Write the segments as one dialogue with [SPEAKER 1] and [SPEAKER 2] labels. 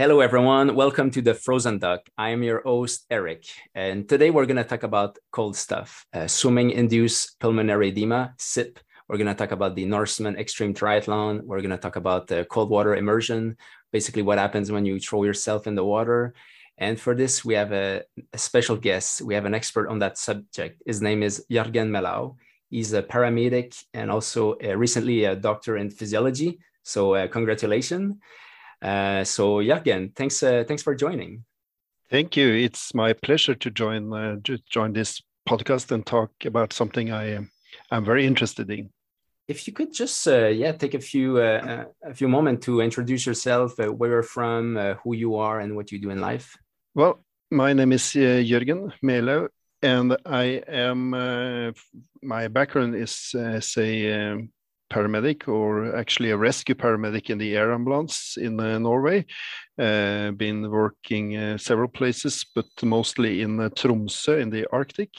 [SPEAKER 1] Hello, everyone. Welcome to the Frozen Duck. I am your host, Eric. And today we're going to talk about cold stuff uh, swimming induced pulmonary edema, SIP. We're going to talk about the Norseman Extreme Triathlon. We're going to talk about the cold water immersion, basically what happens when you throw yourself in the water. And for this, we have a, a special guest. We have an expert on that subject. His name is Jørgen Melau. He's a paramedic and also uh, recently a doctor in physiology. So, uh, congratulations. Uh, so Jørgen, thanks uh, thanks for joining.
[SPEAKER 2] Thank you. It's my pleasure to join uh, to join this podcast and talk about something I am I'm very interested in.
[SPEAKER 1] If you could just uh, yeah take a few uh, a few moments to introduce yourself, where you're from, who you are, and what you do in life.
[SPEAKER 2] Well, my name is Jørgen Melau, and I am my background is as a um, paramedic or actually a rescue paramedic in the air ambulance in uh, Norway. Uh, been working uh, several places, but mostly in uh, Tromsø in the Arctic.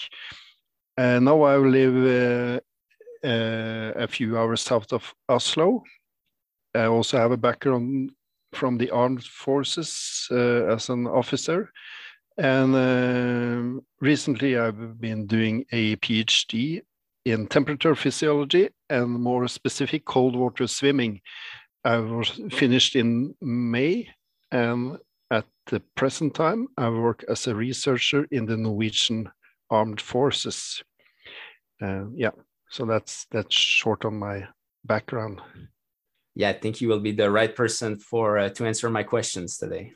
[SPEAKER 2] And now I live uh, uh, a few hours south of Oslo. I also have a background from the armed forces as an officer. And recently I've been doing a PhD in temperature physiology and more specific cold water swimming. I was finished in May, and at the present time, I work as a researcher in the Norwegian Armed Forces. Uh, yeah, so that's that's short on my background.
[SPEAKER 1] Yeah, I think you will be the right person for uh, to answer my questions today.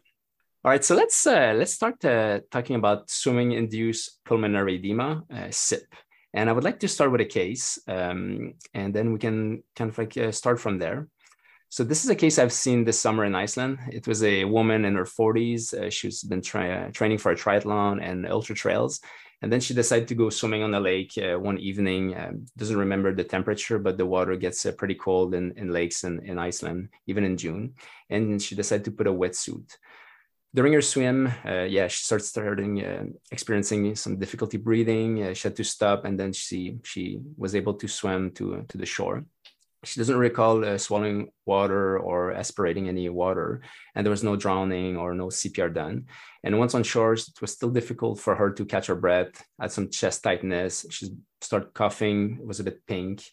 [SPEAKER 1] All right, so let's uh, let's start uh, talking about swimming-induced pulmonary edema, uh, SIP. And I would like to start with a case, um, and then we can kind of like uh, start from there. So this is a case I've seen this summer in Iceland. It was a woman in her 40s. Uh, she's been uh, training for a triathlon and ultra trails, and then she decided to go swimming on the lake uh, one evening. Um, doesn't remember the temperature, but the water gets uh, pretty cold in, in lakes in, in Iceland, even in June. And she decided to put a wetsuit during her swim, uh, yeah, she starts starting uh, experiencing some difficulty breathing. Uh, she had to stop, and then she she was able to swim to to the shore. She doesn't recall uh, swallowing water or aspirating any water, and there was no drowning or no CPR done. And once on shore, it was still difficult for her to catch her breath. Had some chest tightness. She started coughing. It was a bit pink.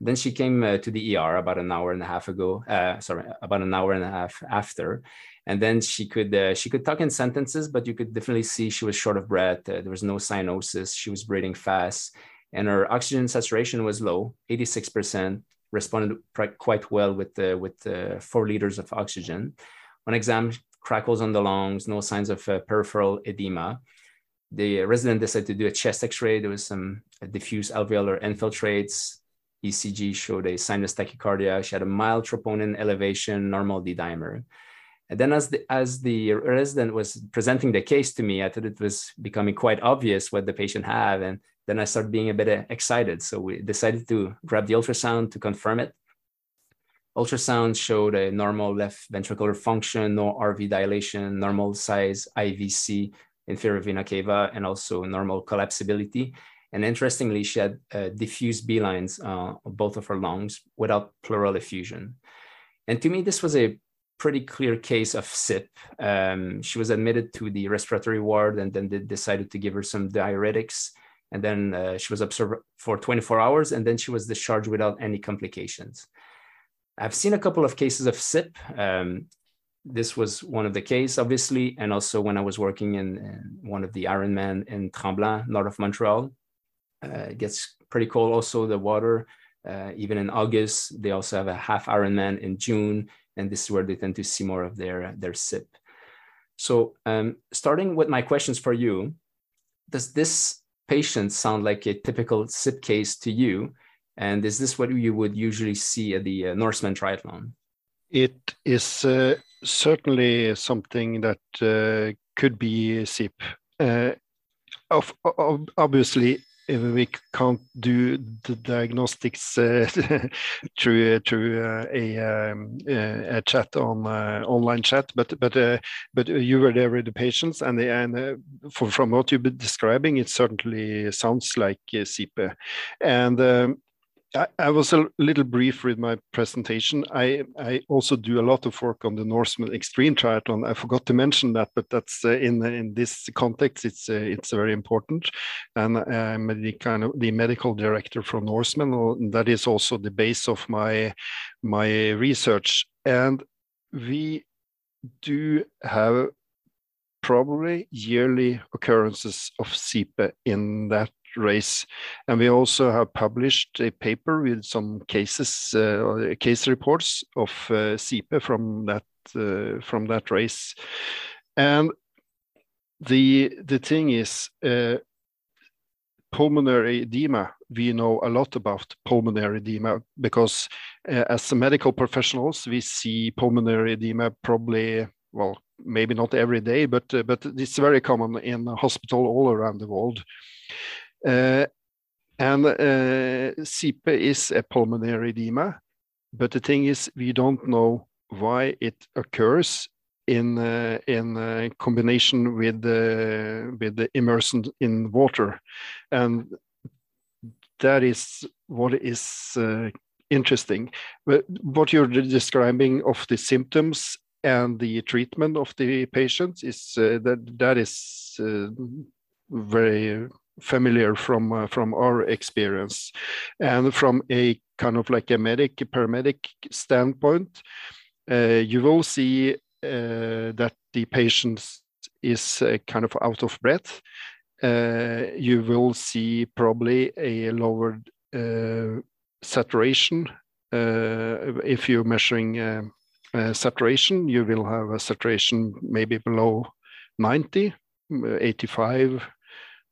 [SPEAKER 1] Then she came uh, to the ER about an hour and a half ago. Uh, sorry, about an hour and a half after, and then she could uh, she could talk in sentences but you could definitely see she was short of breath. Uh, there was no cyanosis. She was breathing fast. And her oxygen saturation was low 86% responded quite well with the with the four liters of oxygen. On exam crackles on the lungs no signs of uh, peripheral edema. The resident decided to do a chest x-ray. There was some diffuse alveolar infiltrates. ECG showed a sinus tachycardia. She had a mild troponin elevation, normal D-dimer. And then as the, as the resident was presenting the case to me, I thought it was becoming quite obvious what the patient had. And then I started being a bit uh, excited. So we decided to grab the ultrasound to confirm it. Ultrasound showed a normal left ventricular function, no RV dilation, normal size IVC, inferior vena cava, and also normal collapsibility. And interestingly, she had uh, diffuse B lines uh, both of her lungs without pleural effusion. And to me, this was a pretty clear case of SIP. Um, she was admitted to the respiratory ward and then they decided to give her some diuretics. And then uh, she was observed for 24 hours and then she was discharged without any complications. I've seen a couple of cases of SIP. Um, this was one of the case, obviously, and also when I was working in, in one of the Ironman in Tremblant, north of Montreal. Uh, it gets pretty cold also, the water. Uh, even in August, they also have a half Ironman in June and this is where they tend to see more of their their SIP. So um, starting with my questions for you, does this patient sound like a typical SIP case to you? And is this what you would usually see at the uh, Norseman Triathlon?
[SPEAKER 2] It is uh, certainly something that uh, could be SIP. Uh, of, of, obviously, we can't do the diagnostics uh, through through uh, a, um, uh, a chat on uh, online chat, but but uh, but you were there with the patients, and and uh, for, from what you've been describing, it certainly sounds like uh, and. Um, I, was a little brief with my presentation. I, I also do a lot of work on the Norseman Extreme Triathlon. I forgot to mention that, but that's uh, in in this context, it's uh, it's very important. And I'm the kind of the medical director for Norseman. That is also the base of my my research. And we do have probably yearly occurrences of SIPE in that race. And we also have published a paper with some cases, uh, case reports of uh, SIPE from that uh, from that race. And the the thing is, uh, pulmonary edema. We know a lot about pulmonary edema because, uh, as medical professionals, we see pulmonary edema probably well maybe not every day, but uh, but it's very common in hospital all around the world. Uh, and uh, is a pulmonary edema, but the thing is, we don't know why it occurs in uh, in uh, combination with uh, with the immersion in water, and that is what is interesting. But what you're describing of the symptoms and the treatment of the patients is that that is very familiar from uh, from our experience. And from a kind of like a medic paramedic standpoint uh, you will see uh, that the patient is uh, kind of out of breath. Uh, you will see probably a lowered uh, saturation. If you're measuring saturation you will have a saturation maybe below 90 85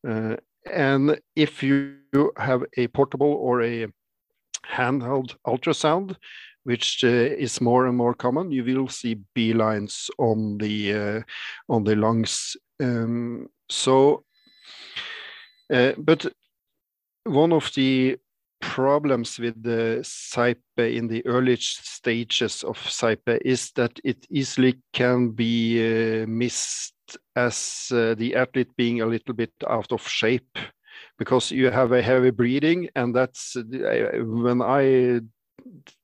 [SPEAKER 2] uh, and if you have a portable or a handheld ultrasound, which uh, is more and more common, you will see B lines on the uh, on the lungs. Um, so, uh, but one of the problems with the SIPE in the early stages of SIPE is that it easily can be uh, missed as uh, the athlete being a little bit out of shape because you have a heavy breathing and that's uh, when i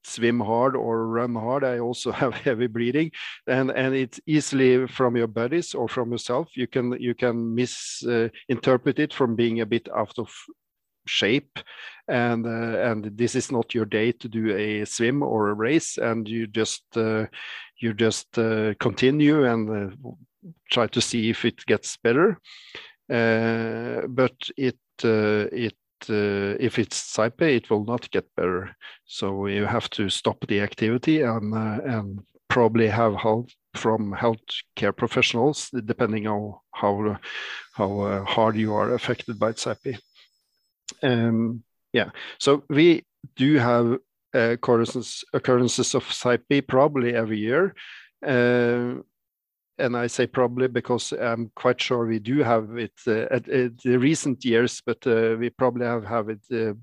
[SPEAKER 2] swim hard or run hard i also have heavy breathing and and it's easily from your buddies or from yourself you can you can misinterpret uh, it from being a bit out of shape and uh, and this is not your day to do a swim or a race and you just uh, you just uh, continue and try to see if it gets better. Uh, but it uh, it uh, if it's SIPE, it will not get better. So you have to stop the activity and and probably have help from healthcare professionals, depending on how how uh, hard you are affected by SIPE. Um, yeah, so we do have uh, occurrences, occurrences of SIPE probably every year. Uh, and I say probably because I'm quite sure we do have it uh, at, at, the recent years, but uh, we probably have have it uh,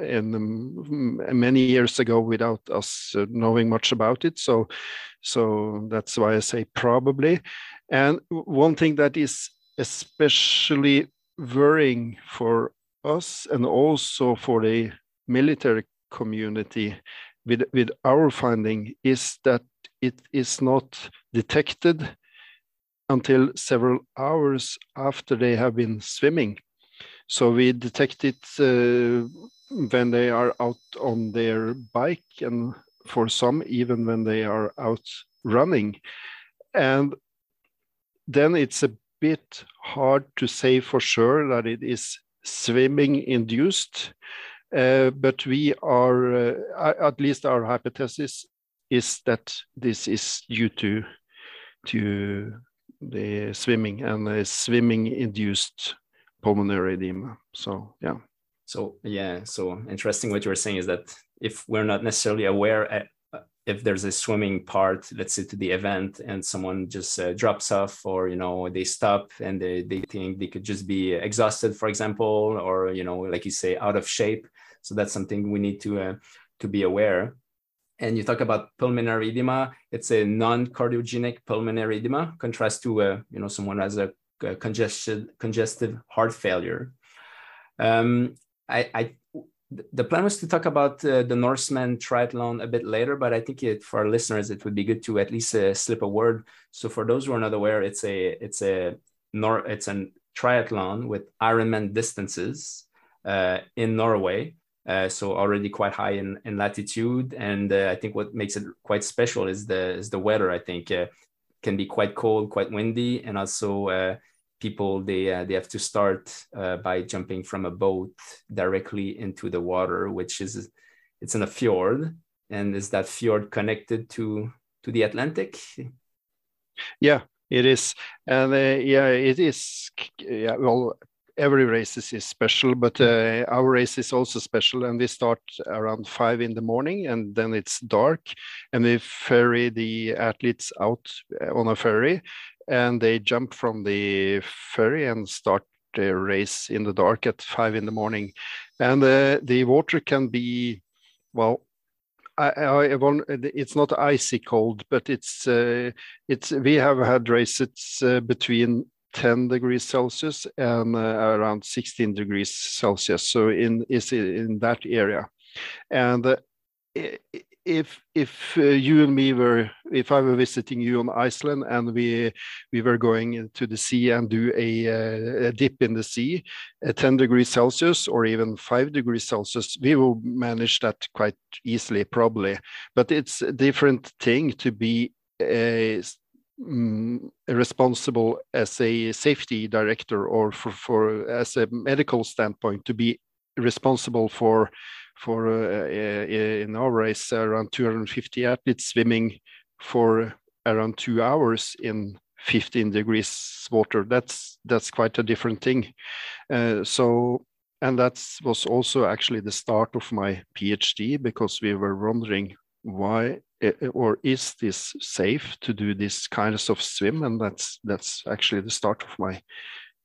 [SPEAKER 2] in um, many years ago without us uh, knowing much about it. So, so that's why I say probably. And one thing that is especially worrying for us and also for the military community with, with our finding is that it is not detected until several hours after they have been swimming. So we detect it uh, when they are out on their bike, and for some, even when they are out running. And then it's a bit hard to say for sure that it is swimming induced. Uh, but we are, uh, at least our hypothesis is that this is due to to the swimming and the swimming induced pulmonary edema. So yeah.
[SPEAKER 1] So yeah, so interesting what you were saying is that if we're not necessarily aware if there's a swimming part, let's say to the event, and someone just uh, drops off, or you know they stop and they, they think they could just be exhausted, for example, or you know like you say out of shape. So that's something we need to uh, to be aware. And you talk about pulmonary edema. It's a non-cardiogenic pulmonary edema contrast to uh, you know someone has a, congested congestive heart failure. Um, I, I the plan was to talk about uh, the Norseman triathlon a bit later, but I think it, for our listeners, it would be good to at least uh, slip a word. So for those who are not aware, it's a it's a nor it's a triathlon with Ironman distances uh, in Norway. Uh, so already quite high in, in latitude, and uh, I think what makes it quite special is the is the weather. I think uh, can be quite cold, quite windy, and also people they uh, they have to start uh, by jumping from a boat directly into the water which is it's in a fjord. And is that fjord connected to to the atlantic?
[SPEAKER 2] Yeah it is. And uh, yeah it is yeah well every race is special but uh, our race is also special. And we start around five in the morning and then it's dark. And we ferry the athletes out uh, on a ferry and they jump from the ferry and start their race in the dark at five in the morning. And uh, the water can be, well, I, I, it's not icy cold, but it's uh, it's we have had races uh, between 10 degrees Celsius and uh, around 16 degrees Celsius. So in is in that area, and uh, if if uh, you and me were if I were visiting you on Iceland and we we were going to the sea and do a, uh, a dip in the sea at 10 degrees Celsius or even 5 degrees Celsius we will manage that quite easily probably. But it's a different thing to be a um, responsible as a safety director or for, for as a medical standpoint to be responsible for for uh, uh, in our race around 250 athletes swimming for around two hours in 15 degrees water. That's that's quite a different thing. Uh, so and that was also actually the start of my PhD because we were wondering why or is this safe to do this kinds of swim and that's that's actually the start of my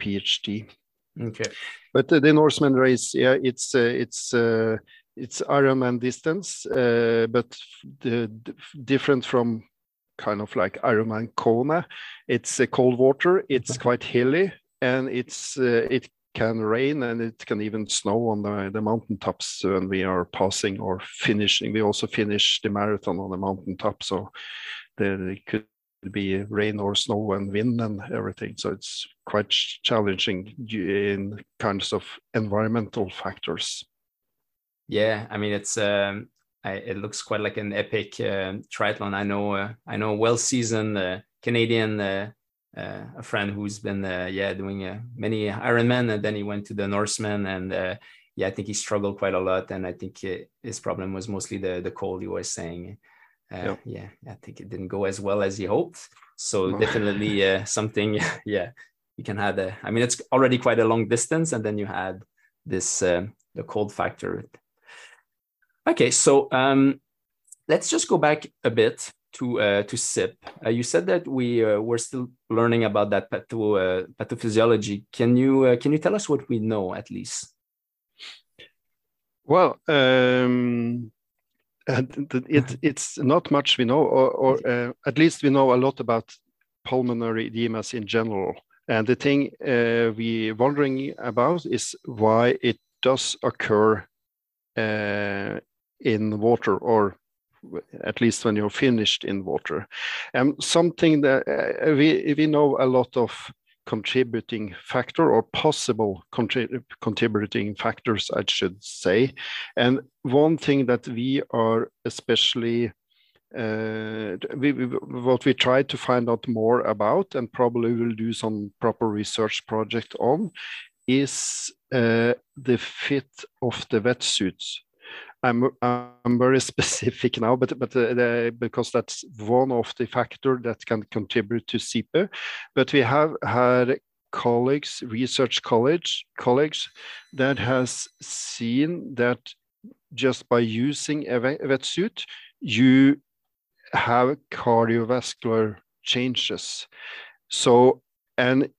[SPEAKER 2] PhD.
[SPEAKER 1] Okay.
[SPEAKER 2] But uh, the Norseman race, yeah, it's uh, it's uh, it's Ironman distance, uh, but the, different from kind of like Ironman Kona. It's uh, cold water. It's quite hilly, and it's uh, it can rain and it can even snow on the, the mountain tops when we are passing or finishing. We also finish the marathon on the mountain top, so there could be rain or snow and wind and everything. So it's quite challenging in kinds of environmental factors.
[SPEAKER 1] Yeah, I mean it's um, I, it looks quite like an epic uh, triathlon. I know uh, I know well seasoned uh, Canadian uh, uh, a friend who's been uh, yeah doing many Ironman and then he went to the Norseman and yeah I think he struggled quite a lot and I think it, his problem was mostly the the cold he was saying. Yeah. yeah, I think it didn't go as well as he hoped. So no. definitely something yeah you can have a, I mean it's already quite a long distance and then you had this the cold factor Okay, so um, let's just go back a bit to uh, to SIP. Uh, you said that we uh, were still learning about that patho, uh, pathophysiology. Can you uh, can you tell us what we know at least?
[SPEAKER 2] Well, um, it, it's not much we know, or, or uh, at least we know a lot about pulmonary edemas in general. And the thing we're wondering about is why it does occur uh, in water or at least when you're finished in water. And um, something that uh, we, we know a lot of contributing factor or possible contrib contributing factors, I should say. And one thing that we are especially uh, we, we, what we try to find out more about and probably will do some proper research project on is uh, the fit of the wetsuits I'm I'm very specific now, but but uh, because that's one of the factor that can contribute to SIPE. But we have had colleagues, research college colleagues, that has seen that just by using a wetsuit, you have cardiovascular changes. So and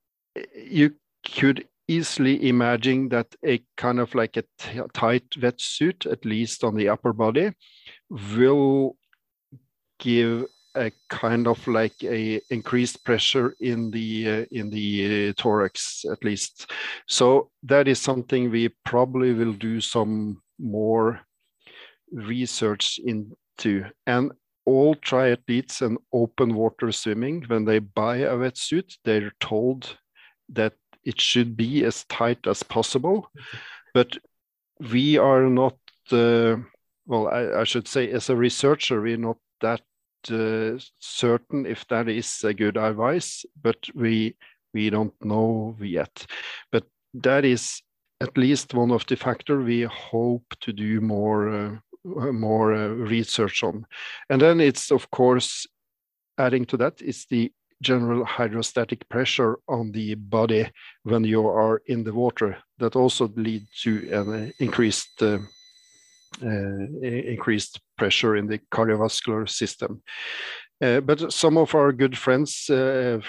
[SPEAKER 2] you could easily imagine that a kind of like a tight wetsuit, at least on the upper body, will give a kind of like a increased pressure in the uh, in the uh, thorax at least so that is something we probably will do some more research into. And all triathletes and open water swimming, when they buy a wetsuit, they're told that it should be as tight as possible. But we are not, uh, well, I, I, should say, as a researcher, we're not that uh, certain if that is a good advice, but we we don't know yet. But that is at least one of the factor we hope to do more uh, more uh, research on. And then it's of course adding to that is the general hydrostatic pressure on the body when you are in the water that also lead to an increased uh, uh, increased pressure in the cardiovascular system. Uh, but some of our good friends uh,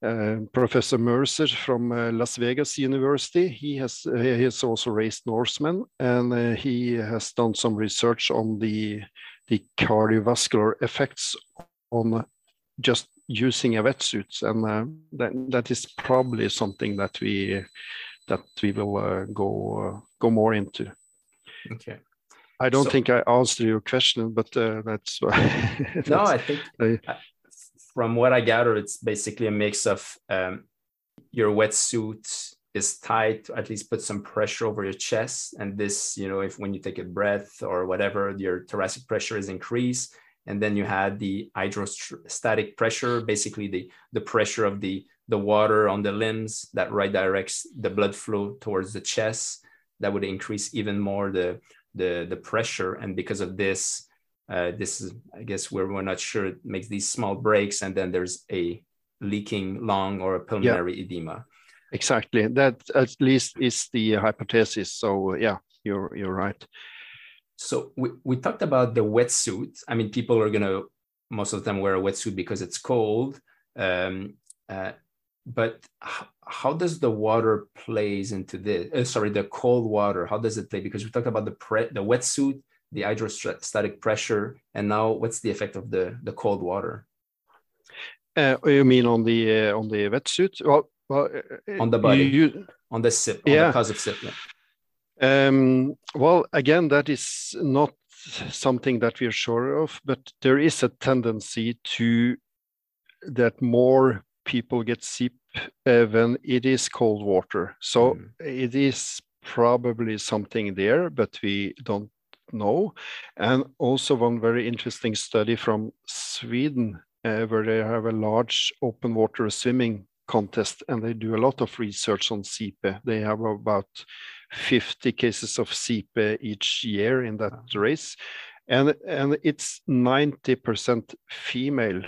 [SPEAKER 2] uh, Professor Mercer from uh, Las Vegas University. He has uh, he has also raised Norseman, and uh, he has done some research on the the cardiovascular effects on just using a wetsuit, and uh, that that is probably something that we that we will go go more into.
[SPEAKER 1] Okay.
[SPEAKER 2] I don't so, think I answered your question, but that's,
[SPEAKER 1] that's, no. I think from what I gather, it's basically a mix of um, your wetsuit is tight at least put some pressure over your chest. And this, you know, if when you take a breath or whatever, your thoracic pressure is increased. And then you had the hydrostatic pressure, basically the, the pressure of the, the water on the limbs that right directs the blood flow towards the chest. That would increase even more the, the, the pressure. And because of this, uh, this is, I guess, where we're not sure it makes these small breaks, and then there's a leaking lung or a pulmonary yeah. edema.
[SPEAKER 2] Exactly. That at least is the hypothesis. So yeah, you're you're right.
[SPEAKER 1] So we, we talked about the wetsuit. I mean, people are gonna most of them wear a wetsuit because it's cold. Um, uh, but how does the water plays into this? Uh, sorry, the cold water. How does it play? Because we talked about the pre- the wetsuit the hydrostatic pressure, and now what's the effect of the the cold water?
[SPEAKER 2] Uh, you mean on the uh, on the wetsuit? Well, well,
[SPEAKER 1] uh, on the body, you, on the SIP, on yeah. the cause of SIP. Yeah.
[SPEAKER 2] Um, well, again, that is not something that we are sure of, but there is a tendency to that more people get SIP uh, when it is cold water. So mm. it is probably something there, but we don't know. And also one very interesting study from Sweden, uh, where they have a large open water swimming contest and they do a lot of research on SIPE. They have about 50 cases of SIPE each year in that race. And, and it's 90% female.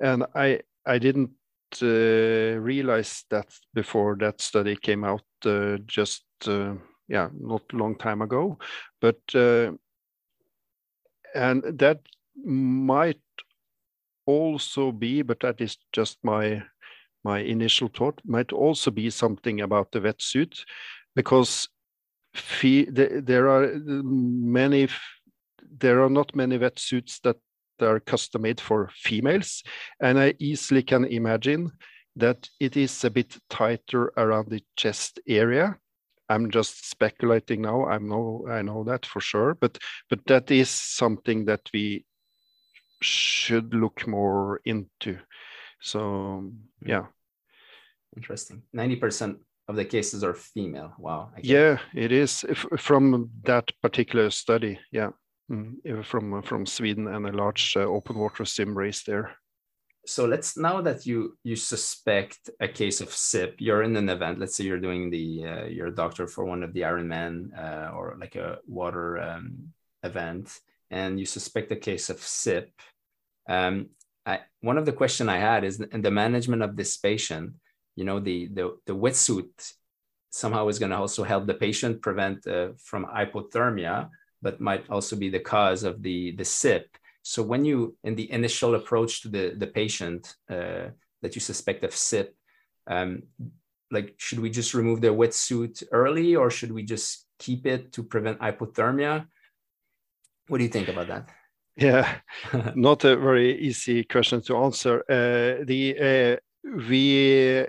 [SPEAKER 2] And I, I didn't uh, realize that before that study came out uh, just uh, yeah, not long time ago, but uh, and that might also be, but that is just my my initial thought, might also be something about the wetsuit, because fee, the, there are many, there are not many wetsuits that are custom made for females, and I easily can imagine that it is a bit tighter around the chest area I'm just speculating now. I know I know that for sure, but but that is something that we should look more into. So hmm. yeah,
[SPEAKER 1] interesting. Ninety percent of the cases are female. Wow.
[SPEAKER 2] Yeah, it is if, from that particular study. Yeah, mm, from from Sweden and a large uh, open water sim race there
[SPEAKER 1] so let's now that you you suspect a case of SIP, you're in an event. Let's say you're doing the uh, you're a doctor for one of the Ironman uh, or like a water um, event, and you suspect a case of SIP. Um, I, one of the question I had is in the management of this patient. You know, the the the wetsuit somehow is going to also help the patient prevent uh, from hypothermia, but might also be the cause of the the SIP. So when you, in the initial approach to the, the patient uh, that you suspect of SIP, um, like should we just remove their wetsuit early or should we just keep it to prevent hypothermia? What do you think about that?
[SPEAKER 2] Yeah, not a very easy question to answer. Uh, the uh, we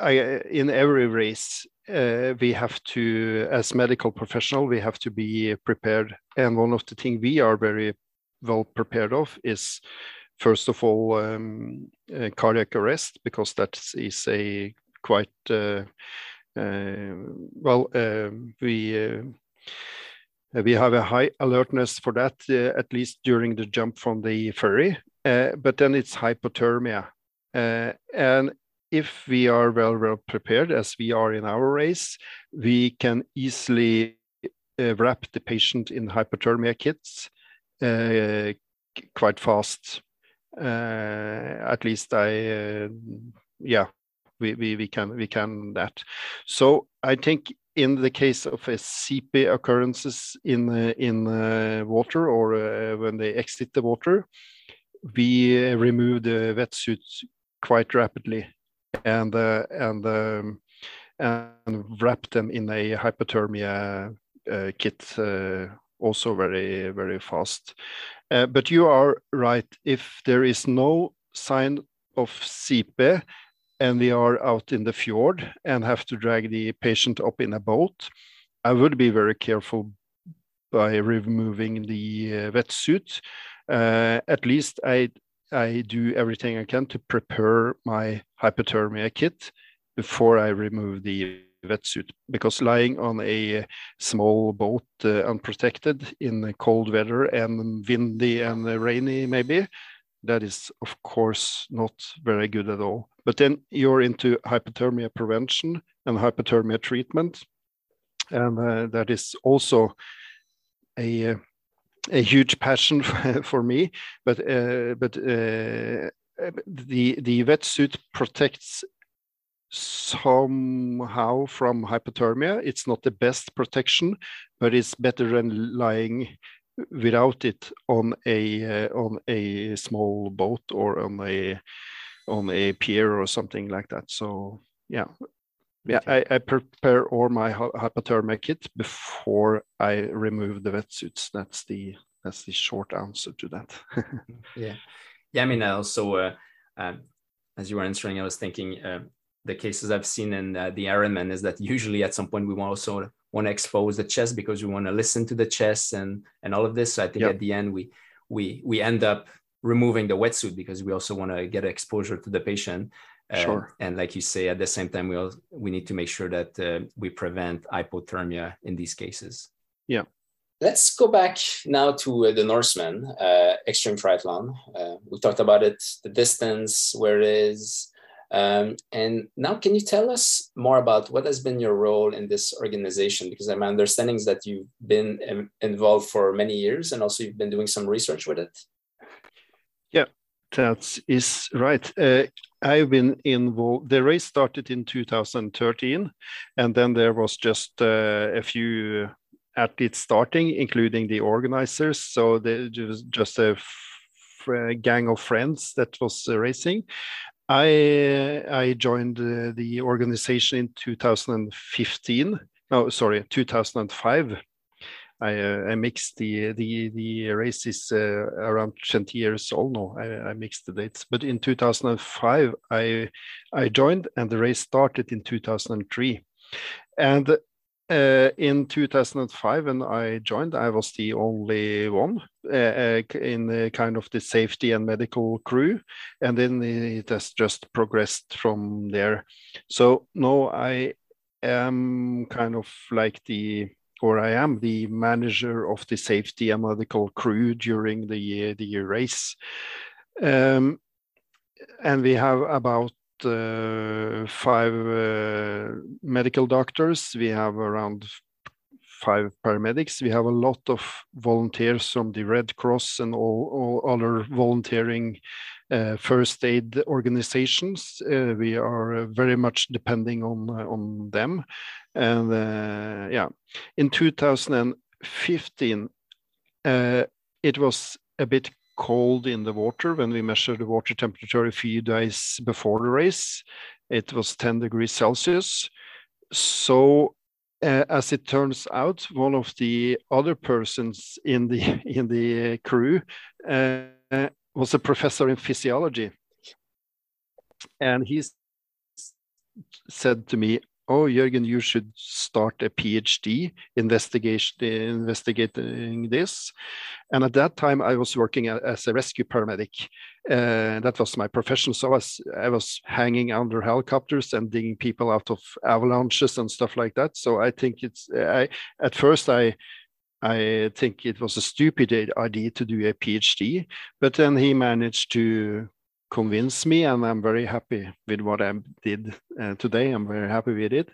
[SPEAKER 2] I, in every race uh, we have to, as medical professional, we have to be prepared. And one of the things we are very well prepared of is, first of all, um, uh, cardiac arrest, because that is a quite uh, uh well. We uh, we have a high alertness for that, uh, at least during the jump from the ferry. but then it's hypothermia, and if we are well, well prepared, as we are in our race, we can easily uh, wrap the patient in hypothermia kits uh, quite fast. Uh, at least I, uh, yeah, we, we, we can we can that. So I think in the case of a SIPE occurrences in in water or when they exit the water, we remove the wetsuits quite rapidly and uh, and um, and wrap them in a hypothermia uh, kit uh, also very very fast. but you are right. If there is no sign of SIPE and we are out in the fjord and have to drag the patient up in a boat, I would be very careful by removing the uh, wetsuit. Uh, at least I I do everything I can to prepare my hypothermia kit before I remove the wetsuit because lying on a small boat uh, unprotected in cold weather and windy and rainy maybe that is of course not very good at all. But then you're into hypothermia prevention and hypothermia treatment and uh, that is also a uh, a huge passion for me, but uh, but uh, the the wetsuit protects somehow from hypothermia. It's not the best protection, but it's better than lying without it on a uh, on a small boat or on a on a pier or something like that. So yeah, yeah, I, I, prepare all my hypothermia kit before I remove the wetsuits. That's the that's the short answer to that.
[SPEAKER 1] yeah, yeah. I mean, I also, uh, um, as you were answering, I was thinking uh, the cases I've seen in uh, the Ironman is that usually at some point we want also want to expose the chest because we want to listen to the chest and and all of this. So I think yep. at the end we we we end up removing the wetsuit because we also want to get exposure to the patient.
[SPEAKER 2] Uh, sure.
[SPEAKER 1] And like you say, at the same time, we all, we need to make sure that uh, we prevent hypothermia in these cases.
[SPEAKER 2] Yeah.
[SPEAKER 1] Let's go back now to uh, the Norseman uh, extreme triathlon. Uh, we talked about it, the distance, where it is. Um, and now, can you tell us more about what has been your role in this organization? Because my understanding is that you've been um, involved for many years and also you've been doing some research with it.
[SPEAKER 2] Yeah, that is right. I've been involved. The race started in 2013, and then there was just uh, a few athletes starting, including the organizers. So there was just a gang of friends that was uh, racing. I I joined uh, the organization in 2015. No, sorry, 2005 I, uh, I mixed the the the race is uh, around 20 years old now. I, I, mixed the dates, but in 2005 I I joined, and the race started in 2003. And uh, in 2005, when I joined, I was the only one uh, uh in kind of the safety and medical crew, and then it has just progressed from there. So now I am kind of like the or I am the manager of the safety and medical crew during the year the year race. Um, and we have about uh, five uh, medical doctors. We have around five paramedics. We have a lot of volunteers from the Red Cross and all, all other volunteering uh, first aid organizations. Uh, we are very much depending on on them, and uh, yeah, in 2015, uh, it was a bit cold in the water when we measured the water temperature a few days before the race. It was 10 degrees Celsius. So uh, as it turns out, one of the other persons in the in the crew uh, was a professor in physiology, and he said to me, oh Jørgen, you should start a PhD investigation investigating this. And at that time, I was working as a rescue paramedic. Uh, that was my profession. So I was, I was hanging under helicopters and digging people out of avalanches and stuff like that. So I think it's I at first I I think it was a stupid idea to do a PhD, but then he managed to convince me, and I'm very happy with what I did uh, today. I'm very happy with it.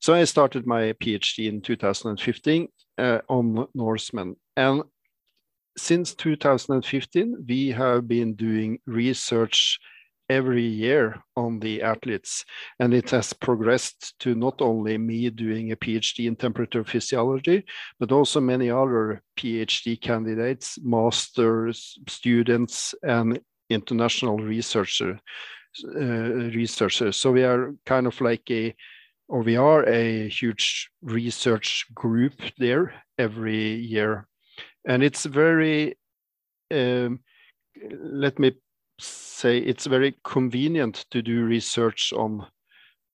[SPEAKER 2] So I started my PhD in 2015 uh, on Norseman, and since 2015 we have been doing research every year on the athletes. And it has progressed to not only me doing a PhD in temperature physiology, but also many other PhD candidates, masters, students, and international researcher, uh, researchers. So we are kind of like a, or we are a huge research group there every year. And it's very, um, let me say it's very convenient to do research on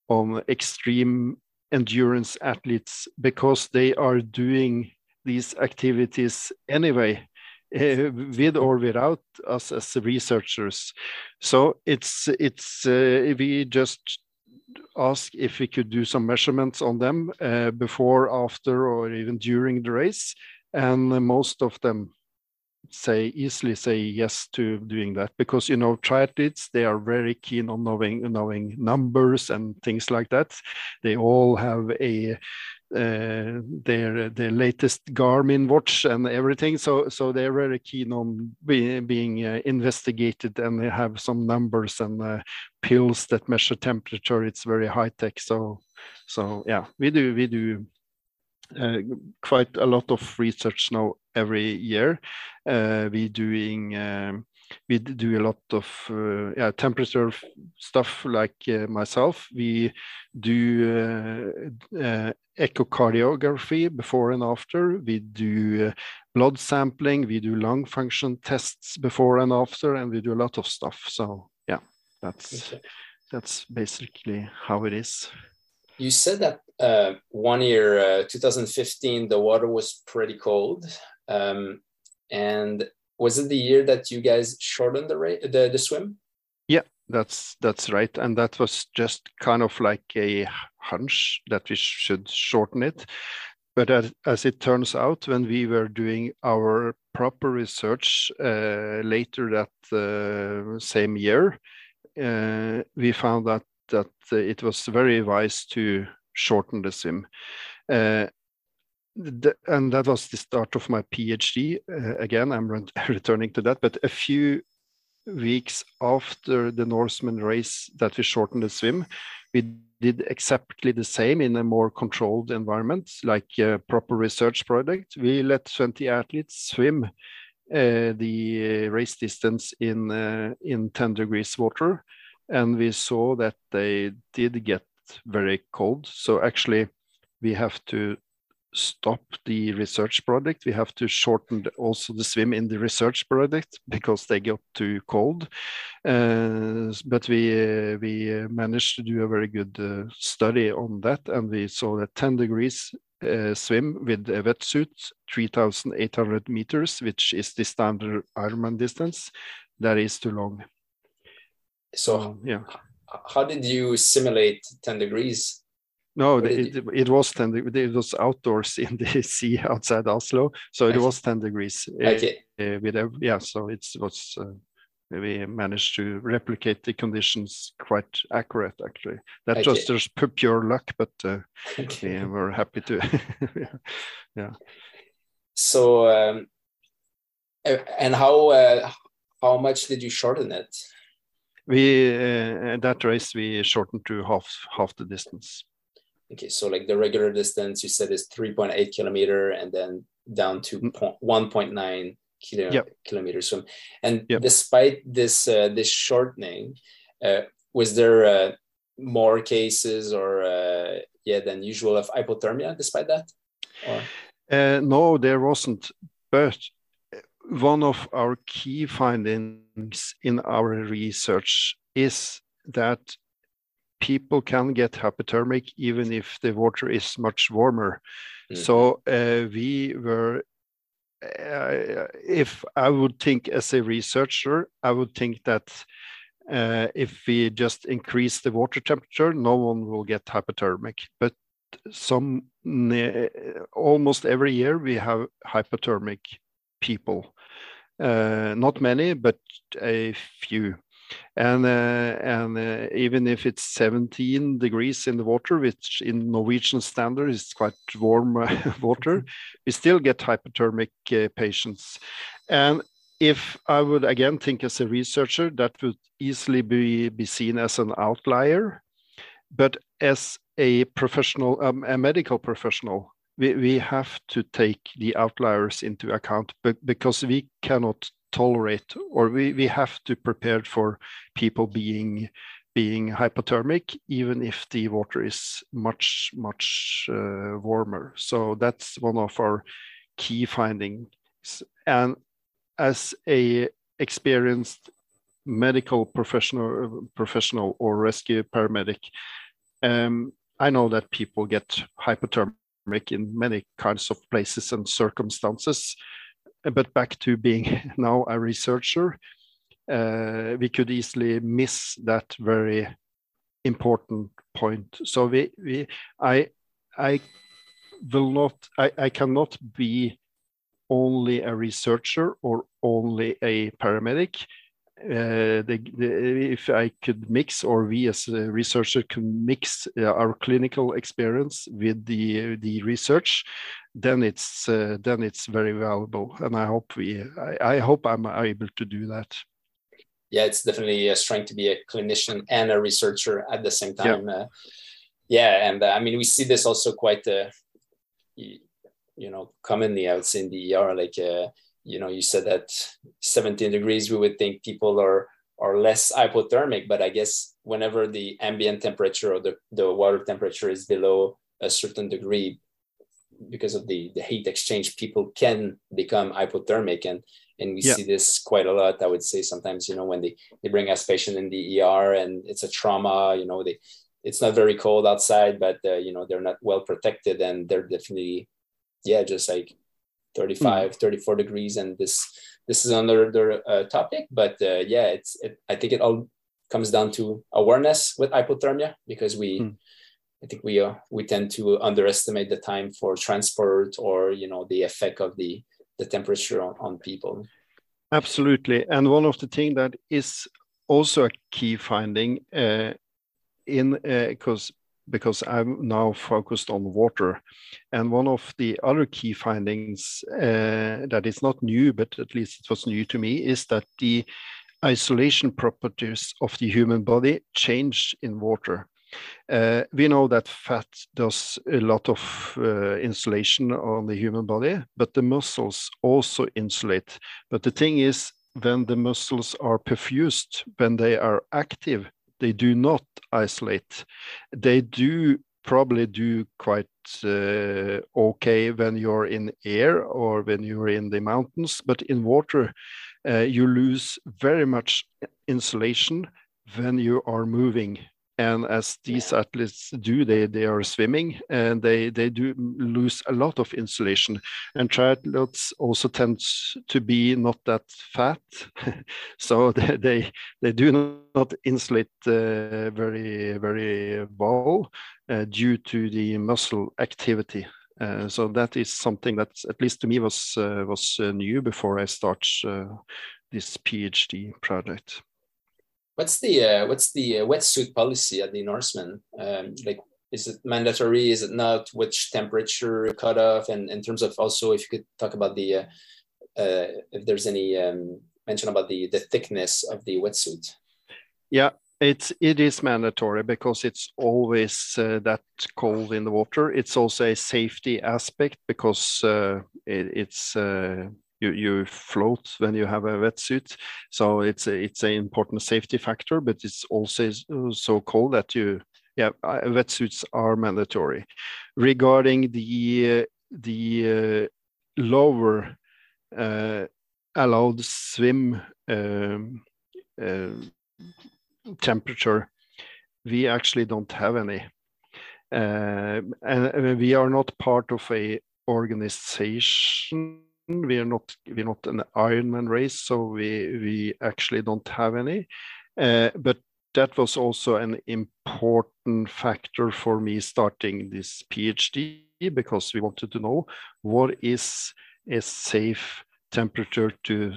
[SPEAKER 2] on extreme endurance athletes because they are doing these activities anyway uh, with or without us as researchers. So it's it's uh, we just ask if we could do some measurements on them uh, before after or even during the race and most of them say easily say yes to doing that because you know triathletes they are very keen on knowing knowing numbers and things like that they all have a uh, their their latest Garmin watch and everything. So so they're very keen on be, being uh, investigated and they have some numbers and uh, pills that measure temperature. It's very high tech. So so yeah, we do we do uh, quite a lot of research now every year. Uh, we doing um, we do a lot of uh, yeah, temperature stuff like uh, myself. We do uh, uh, echocardiography before and after. We do blood sampling. We do lung function tests before and after, and we do a lot of stuff. So yeah, that's okay. that's basically how it is.
[SPEAKER 1] You said that uh, one year, uh, 2015, the water was pretty cold. Um, and was it the year that you guys shortened the the, the swim?
[SPEAKER 2] Yeah, that's that's right. And that was just kind of like a hunch that we should shorten it. But as, as it turns out, when we were doing our proper research uh, later that uh, same year, uh, we found that that it was very wise to shorten the swim. Uh, the, and that was the start of my PhD. Uh, again, I'm re returning to that, but a few weeks after the Norseman race that we shortened the swim, we did exactly the same in a more controlled environment, like a proper research project. We let 20 athletes swim uh, the race distance in uh, in 10 degrees water, and we saw that they did get very cold. So actually, we have to stop the research project. We have to shorten also the swim in the research project because they got too cold. Uh, but we uh, we managed to do a very good uh, study on that, and we saw that 10 degrees uh, swim with a wetsuit, 3,800 meters, which is the standard Ironman distance, that is too long.
[SPEAKER 1] So yeah, how did you simulate 10 degrees?
[SPEAKER 2] No, it, it, was 10 It was outdoors in the sea outside Oslo. So it okay. was 10 degrees. Eh, okay. Uh, with yeah, so it was, uh, we managed to replicate the conditions quite accurate, actually. That okay. was just pure luck, but uh, okay. we were happy to. yeah.
[SPEAKER 1] So, um, and how, how much did you shorten it?
[SPEAKER 2] we uh, that race we shortened to half half the distance
[SPEAKER 1] okay so like the regular distance you said is 3.8 kilometer and then down to mm. 1.9 kilo, yep. kilometers swim and yep. despite this uh, this shortening uh, was there uh, more cases or uh, yeah than usual of hypothermia despite that
[SPEAKER 2] or? Uh, no there wasn't but one of our key findings in our research is that people can get hypothermic even if the water is much warmer. Mm-hmm. So uh, we were, uh, if I would think as a researcher, I would think that uh, if we just increase the water temperature, no one will get hypothermic. But some almost every year we have hypothermic people. Uh, not many, but a few and uh, and uh, even if it's 17 degrees in the water which in norwegian standard is quite warm uh, water mm-hmm. we still get hypothermic uh, patients and if i would again think as a researcher that would easily be, be seen as an outlier but as a professional um, a medical professional we, we have to take the outliers into account because we cannot tolerate or we, we have to prepare for people being being hypothermic even if the water is much much uh, warmer. So that's one of our key findings. And as a experienced medical professional professional or rescue paramedic um, i know that people get hypothermic in many kinds of places and circumstances but back to being now a researcher, uh, we could easily miss that very important point. So we, we I, I will not, I, I cannot be only a researcher or only a paramedic. Uh, the, the, if I could mix, or we as a researcher can mix uh, our clinical experience with the the research, then it's uh, then it's very valuable. And i hope we I, I, hope i'm able to do that.
[SPEAKER 1] Yeah it's definitely a strength to be a clinician and a researcher at the same time yeah, uh, yeah and uh, i mean we see this also quite uh, you, know commonly i would say in the er like uh, you know you said that 17 degrees we would think people are are less hypothermic but i guess whenever the ambient temperature or the, the water temperature is below a certain degree because of the, the heat exchange, people can become hypothermic. And, and we yeah. see this quite a lot. I would say sometimes, you know, when they, they bring us patient in the ER and it's a trauma, you know, they, it's not very cold outside, but, uh, you know, they're not well protected and they're definitely, yeah, just like 35, mm. 34 degrees. And this, this is another uh, topic, but uh, yeah, it's, it, I think it all comes down to awareness with hypothermia because we, mm I think we uh, we tend to underestimate the time for transport or you know the effect of the the temperature on, on people.
[SPEAKER 2] Absolutely, and one of the things that is also a key finding uh, in because uh, because I'm now focused on water, and one of the other key findings uh, that is not new, but at least it was new to me, is that the isolation properties of the human body change in water. Uh, we know that fat does a lot of uh, insulation on the human body, but the muscles also insulate. But the thing is, when the muscles are perfused, when they are active, they do not isolate. They do probably do quite uh, okay when you're in air or when you're in the mountains, but in water, uh, you lose very much insulation when you are moving and as these athletes do they they are swimming and they they do lose a lot of insulation. And triathletes also tend to be not that fat. So they, they they, do not insulate uh, very very well uh, due to the muscle activity. Uh, so that is something that at least to me was uh, was uh, new before i start uh, this phd project
[SPEAKER 1] What's the uh, what's the uh, wetsuit policy at the Norseman? Um, like, is it mandatory? Is it not? Which temperature cutoff? And in terms of also, if you could talk about the uh, uh, if there's any um, mention about the the thickness of the wetsuit.
[SPEAKER 2] Yeah, it's it is mandatory because it's always uh, that cold in the water. It's also a safety aspect because uh, it, it's uh, you, you float when you have a wetsuit. So it's a, it's an important safety factor, but it's also so cold that you yeah wetsuits are mandatory. Regarding the the uh, lower uh, allowed swim um, uh, temperature, we actually don't have any. Uh, and we are not part of a organization. We are not we're not an Ironman race, so we we actually don't have any. Uh, but that was also an important factor for me starting this PhD because we wanted to know what is a safe temperature to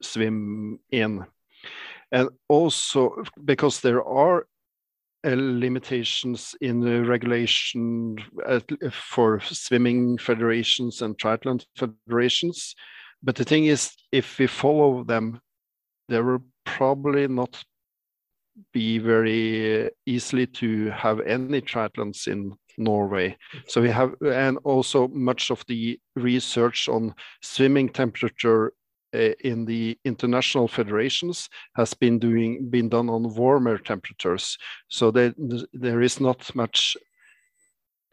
[SPEAKER 2] swim in. And also because there are limitations in the regulation uh, for swimming federations and triathlon federations. But the thing is, if we follow them, there will probably not be very easily to have any triathlons in Norway. So we have, and also much of the research on swimming temperature in the international federations has been doing been done on warmer temperatures. So there, there is not much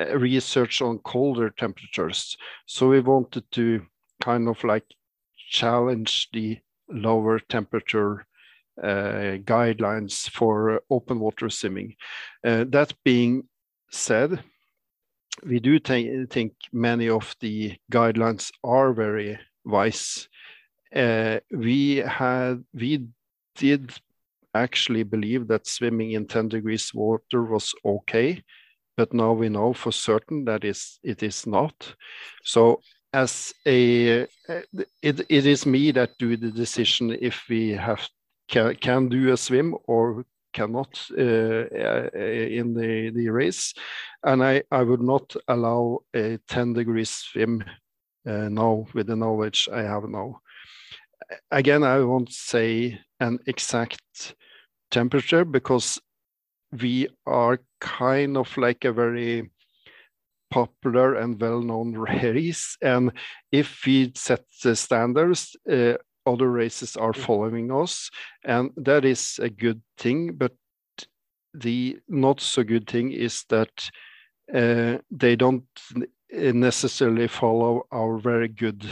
[SPEAKER 2] uh, research on colder temperatures. So we wanted to kind of like challenge the lower temperature uh, guidelines for open water swimming. Uh, that being said, we do think many of the guidelines are very wise. Uh, we had we did actually believe that swimming in 10 degrees water was okay, but now we know for certain that is it is not. So as a it, it is me that do the decision if we have can, can do a swim or cannot uh, uh, in the, the race. And I, I would not allow a 10 degrees swim uh, now with the knowledge I have now. Again, I won't say an exact temperature because we are kind of like a very popular and well-known race and if we set the standards uh, other races are following us, and that is a good thing. But the not so good thing is that uh, they don't necessarily follow our very good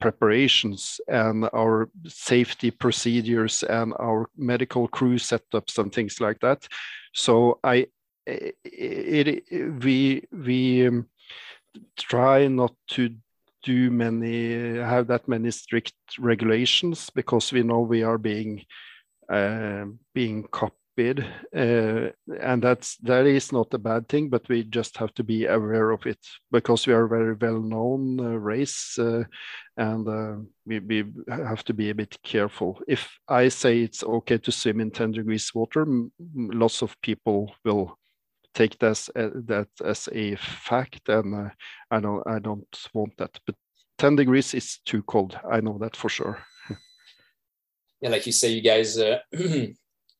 [SPEAKER 2] preparations and our safety procedures and our medical crew setups and things like that. So I, it, it we we um, try not to do many have that many strict regulations because we know we are being uh, being copied uh, and that's that is not a bad thing but we just have to be aware of it because we are a very well known uh, race uh, and we, we have to be a bit careful if i say it's okay to swim in 10 degrees water lots of people will take this uh, that as a fact, and uh, I don't I don't want that. But 10 degrees is too cold. I know that for sure.
[SPEAKER 1] yeah, like you say, you guys, uh,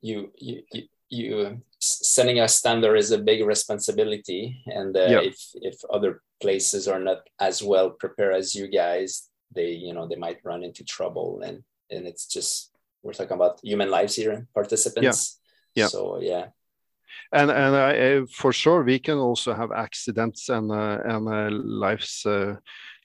[SPEAKER 1] you you you. you setting a standard is a big responsibility and uh, yeah. if if other places are not as well prepared as you guys they you know they might run into trouble and and it's just we're talking about human lives here participants
[SPEAKER 2] yeah, yeah.
[SPEAKER 1] so yeah
[SPEAKER 2] and and I, for sure we can also have accidents and uh, and uh, lives uh,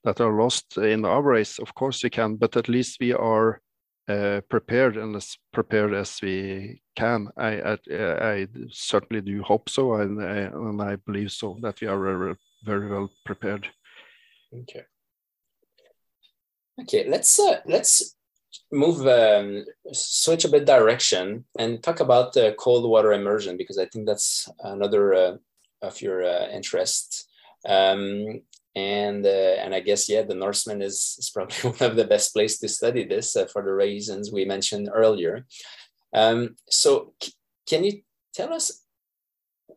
[SPEAKER 2] that are lost in our race. Of course we can, but at least we are uh, prepared and as prepared as we can. I, I, I certainly do hope so, and I, and I believe so that we are very, very well prepared.
[SPEAKER 1] Okay. Okay, let's uh, let's move um, switch a bit direction and talk about the cold water immersion because I think that's another uh, of your uh, interests. Um, and uh, and I guess yeah, the Norseman is, is probably one of the best place to study this uh, for the reasons we mentioned earlier. Um, so can you tell us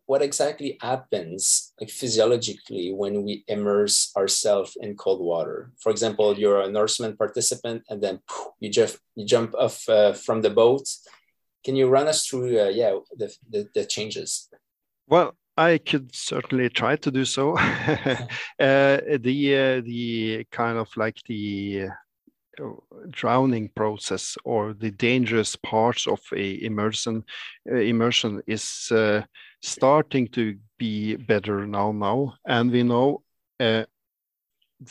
[SPEAKER 1] what exactly happens like physiologically when we immerse ourselves in cold water. For example, you're a Norseman participant and then you just you jump off uh, from the boat. Can you run us through uh, yeah the, the, the changes?
[SPEAKER 2] Well, I could certainly try to do so. uh, the uh, the kind of like the uh, drowning process or the dangerous parts of a immersion uh, immersion is uh, starting to be better now now and we know uh,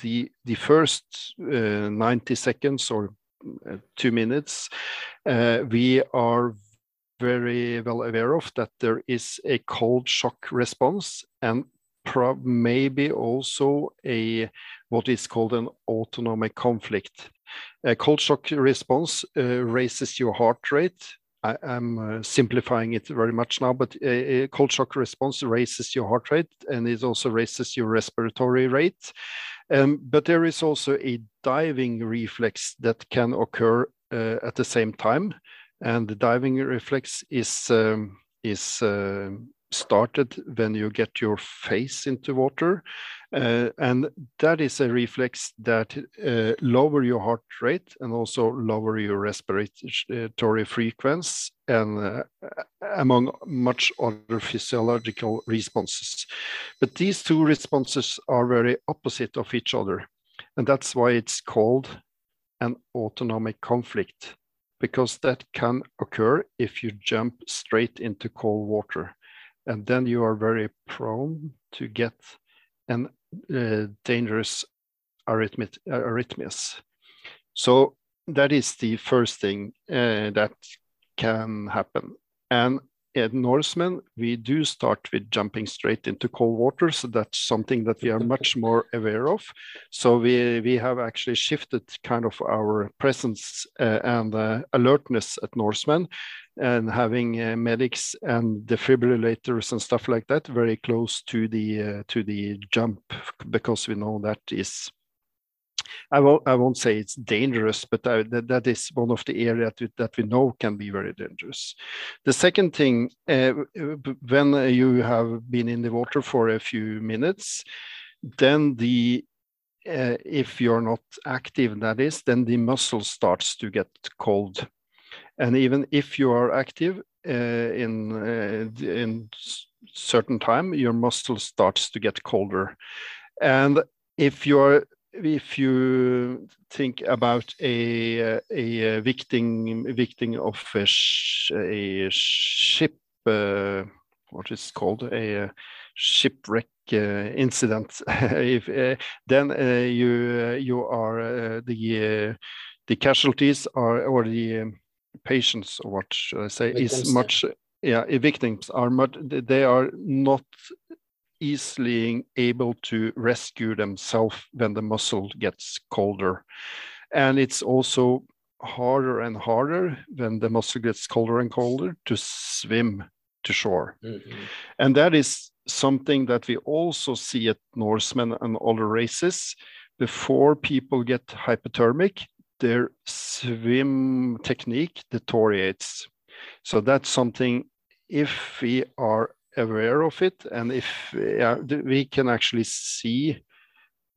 [SPEAKER 2] the the first 90 seconds or two minutes we are very well aware of that there is a cold shock response and maybe also a what is called an autonomic conflict. A cold shock response uh, raises your heart rate. I, am uh, simplifying it very much now, but a, a, cold shock response raises your heart rate and it also raises your respiratory rate. Um, but there is also a diving reflex that can occur uh, at the same time, and the diving reflex is um, is uh, started when you get your face into water. Uh, and that is a reflex that uh, lower your heart rate and also lower your respiratory frequency and uh, among much other physiological responses. But these two responses are very opposite of each other. And that's why it's called an autonomic conflict because that can occur if you jump straight into cold water and then you are very prone to get an uh, dangerous arrhythmi- arrhythmias. So that is the first thing uh, that can happen. And at Norseman, we do start with jumping straight into cold water. So that's something that we are much more aware of. So we, we have actually shifted kind of our presence uh, and uh, alertness at Norseman and having uh, medics and defibrillators and stuff like that very close to the uh, to the jump because we know that is I won't, I won't say it's dangerous, but I, that, that is one of the areas that we know can be very dangerous. The second thing, uh, when you have been in the water for a few minutes, then the uh, if you're not active, that is, then the muscle starts to get cold. And even if you are active uh, in in certain time, your muscle starts to get colder. And if you're if you think about a a victim victim of a, sh a ship, uh, what is called? A shipwreck uh, incident, if uh, then uh, you you are the the casualties are or the um, patients or what should I say victims, is much yeah victims are much they are not easily able to rescue themselves when the muscle gets colder. And it's also harder and harder when the muscle gets colder and colder to swim to shore. Mm-hmm. And that is something that we also see at Norseman and other races. Before people get hypothermic, their swim technique deteriorates. So that's something, if we are aware of it and if we can actually see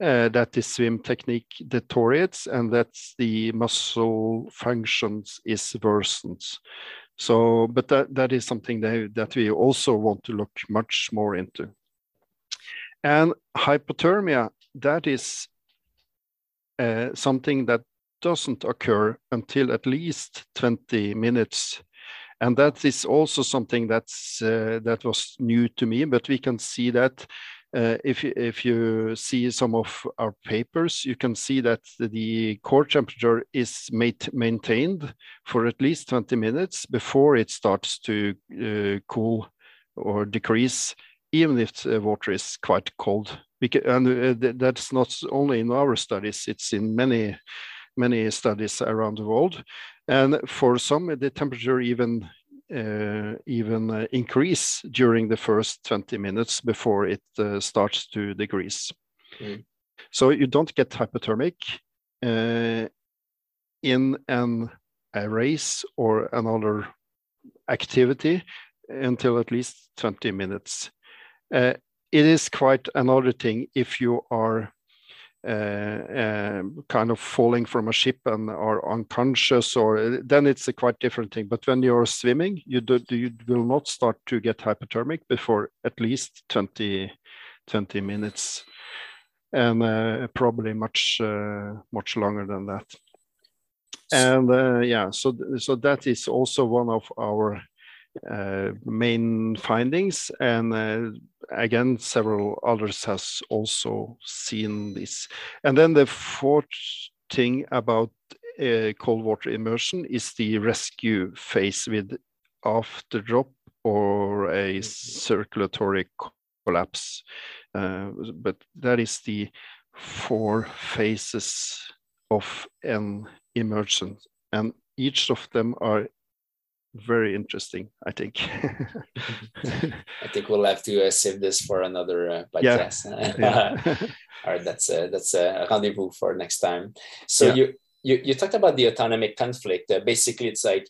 [SPEAKER 2] uh, that the swim technique deteriorates and that the muscle functions is worsened. So, but that, that is something that, that we also want to look much more into. And hypothermia, that is uh, something that doesn't occur until at least 20 minutes and that is also something that's uh, that was new to me but we can see that uh, if, if you see some of our papers, you can see that the core temperature is maintained for at least 20 minutes before it starts to uh, cool or decrease, even if the water is quite cold. Because, and uh, that's not only in our studies, it's in many, many studies around the world. And for some, the temperature even uh, even uh, increase during the first 20 minutes before it uh, starts to decrease. Mm. So you don't get hypothermic uh, in an, a race or another activity until at least 20 minutes. Uh, it is quite another thing if you are kind of falling from a ship and are unconscious, or then it's a quite different thing. But when you're swimming, you do, you will not start to get hypothermic before at least 20, 20 minutes, and uh, probably much uh, much longer than that. And uh, yeah, so so that is also one of our uh, main findings. And uh, again several others has also seen this. And then the fourth thing about uh, cold water immersion is the rescue phase with after drop or a circulatory collapse. Uh, but that is the four phases of an emergence, and each of them are very interesting. I think.
[SPEAKER 1] I think we'll have to uh, save this for another uh, podcast. Yeah. yeah. All right, that's a, that's a rendezvous for next time. So yeah. you, you you talked about the autonomic conflict. Uh, basically, it's like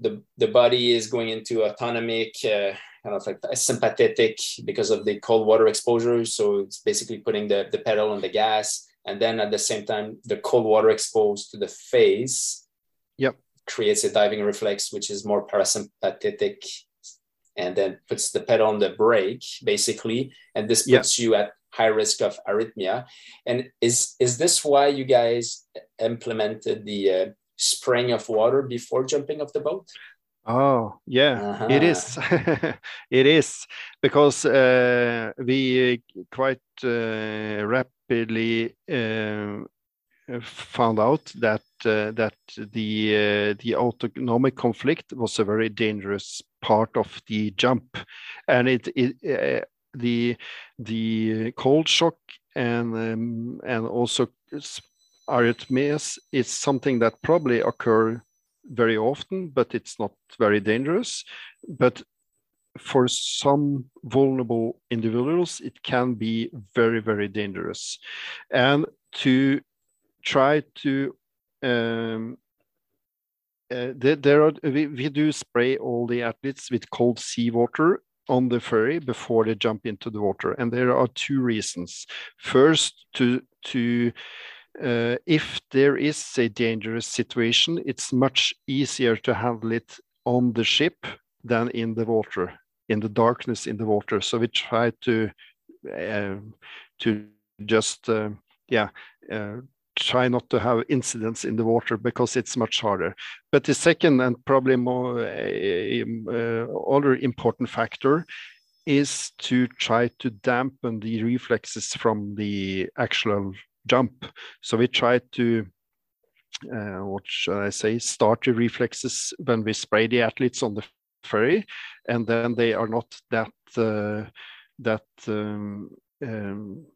[SPEAKER 1] the the body is going into autonomic. Uh, kind of like sympathetic because of the cold water exposure. So it's basically putting the, the pedal on the gas. And then at the same time, the cold water exposed to the face
[SPEAKER 2] yep.
[SPEAKER 1] Creates a diving reflex, which is more parasympathetic and then puts the pedal on the brake, basically. And this puts yep. you at high risk of arrhythmia. And is, is this why you guys implemented the uh, spraying of water before jumping off the boat?
[SPEAKER 2] Oh, yeah, uh-huh. it is. it is because uh, we quite uh, rapidly uh, found out that uh, that the uh, the autonomic conflict was a very dangerous part of the jump, and it, it uh, the the cold shock and um, and also arrhythmias is something that probably occur very often, but it's not very dangerous. But for some vulnerable individuals, it can be very, very dangerous. And to try to um, uh, there, there are we, we do spray all the athletes with cold seawater on the ferry before they jump into the water and there are two reasons first to to uh, if there is a dangerous situation, it's much easier to handle it on the ship than in the water, in the darkness in the water. So we try to uh, to just uh, yeah uh, try not to have incidents in the water because it's much harder. But the second and probably more uh, other important factor is to try to dampen the reflexes from the actual jump. So we try to, uh, what should I say, start the reflexes when we spray the athletes on the ferry, and then they are not that uh, that um, um,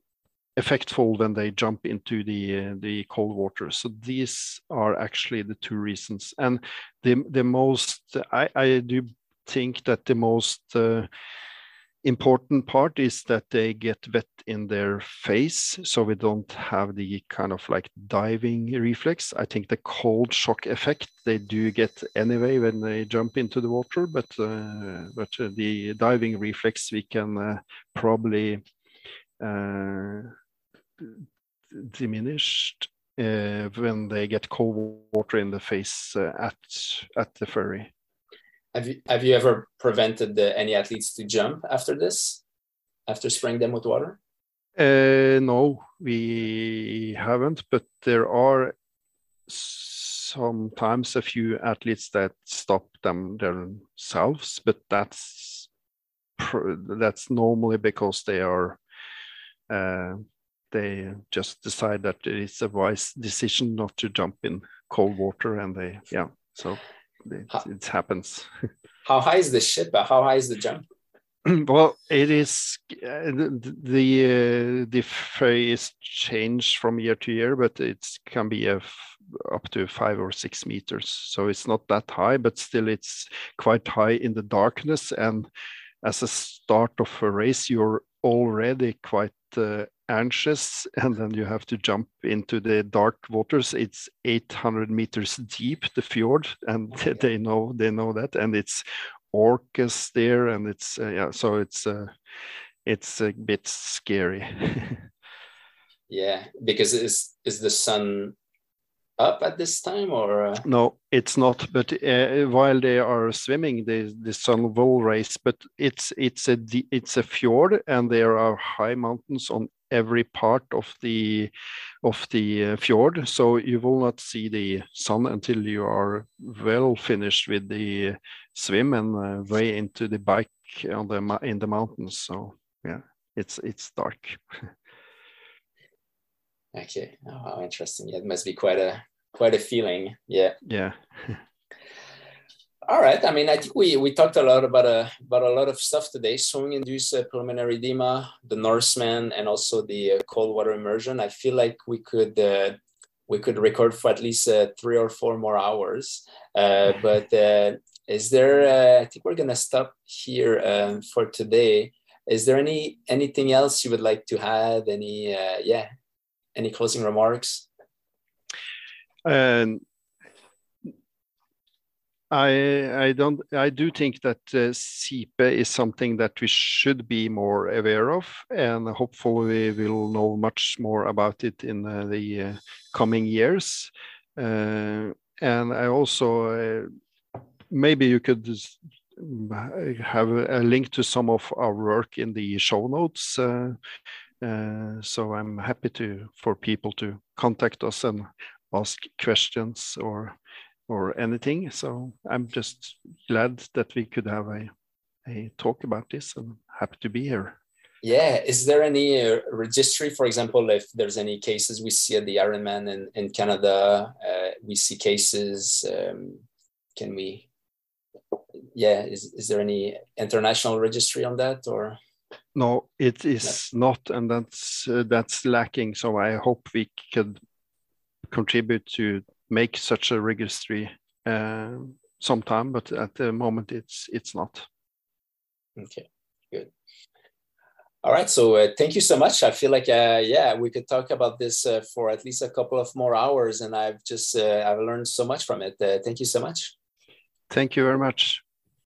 [SPEAKER 2] effectful when they jump into the the cold water. So these are actually the two reasons, and the the most I, I do think that the most uh, important part is that they get wet in their face so we don't have the kind of like diving reflex i think the cold shock effect they do get anyway when they jump into the water but uh, but uh, the diving reflex we can uh, probably uh, diminished uh, when they get cold water in the face uh, at at the ferry
[SPEAKER 1] have you have you ever prevented the, any athletes to jump after this, after spraying them with water?
[SPEAKER 2] Uh, no, we haven't, but there are sometimes a few athletes that stop them themselves, but that's that's normally because they are uh, they just decide that it's a wise decision not to jump in cold water, and they yeah so it, how, it happens.
[SPEAKER 1] how high is the ship? How high is the jump?
[SPEAKER 2] well, it is uh, the the, uh, the ferry is changed from year to year, but it can be a up to five or six meters. So it's not that high, but still it's quite high in the darkness. And as a start of a race, you're already quite uh, anxious and then you have to jump into the dark waters. It's 800 meters deep the fjord and okay. they know they know that and it's orcas there and it's uh, yeah so it's uh, it's a bit scary.
[SPEAKER 1] Yeah because is is the sun up at this time or uh...
[SPEAKER 2] no it's not but uh, while they are swimming the the sun will rise but it's it's a it's a fjord and there are high mountains on every part of the of the uh, fjord so you will not see the sun until you are well finished with the swim and uh, way into the bike on the in the mountains so yeah it's it's dark.
[SPEAKER 1] Okay oh, how interesting. It must be quite a quite a feeling yeah.
[SPEAKER 2] Yeah
[SPEAKER 1] All right. I mean, I think we we talked a lot about a uh, about a lot of stuff today: swimming-induced uh, pulmonary edema, the Norseman, and also the uh, cold water immersion. I feel like we could uh, we could record for at least uh, three or four more hours. Uh, but is there? I think we're gonna stop here um, for today. Is there any anything else you would like to add? Any yeah, any closing remarks?
[SPEAKER 2] And I I don't I do think that uh, SIPE is something that we should be more aware of, and hopefully we will know much more about it in uh, the uh, coming years. Uh, and I also uh, maybe you could have a link to some of our work in the show notes. Uh, so I'm happy to for people to contact us and ask questions or or anything. So I'm just glad that we could have a, a talk about this and happy to be here.
[SPEAKER 1] Yeah. Is there any uh, registry, for example, if there's any cases we see at the Ironman in, in Canada, uh, we see cases, um, can we, yeah, is, is there any international registry on that or?
[SPEAKER 2] No, it is no. not, and that's uh, that's lacking. So I hope we could contribute to make such a registry uh, sometime, but at the moment it's it's not.
[SPEAKER 1] Okay, good. All right, so uh, thank you so much. I feel like uh, yeah, we could talk about this uh, for at least a couple of more hours, and I've just uh, I've learned so much from it. Uh, thank you so much.
[SPEAKER 2] Thank you very much.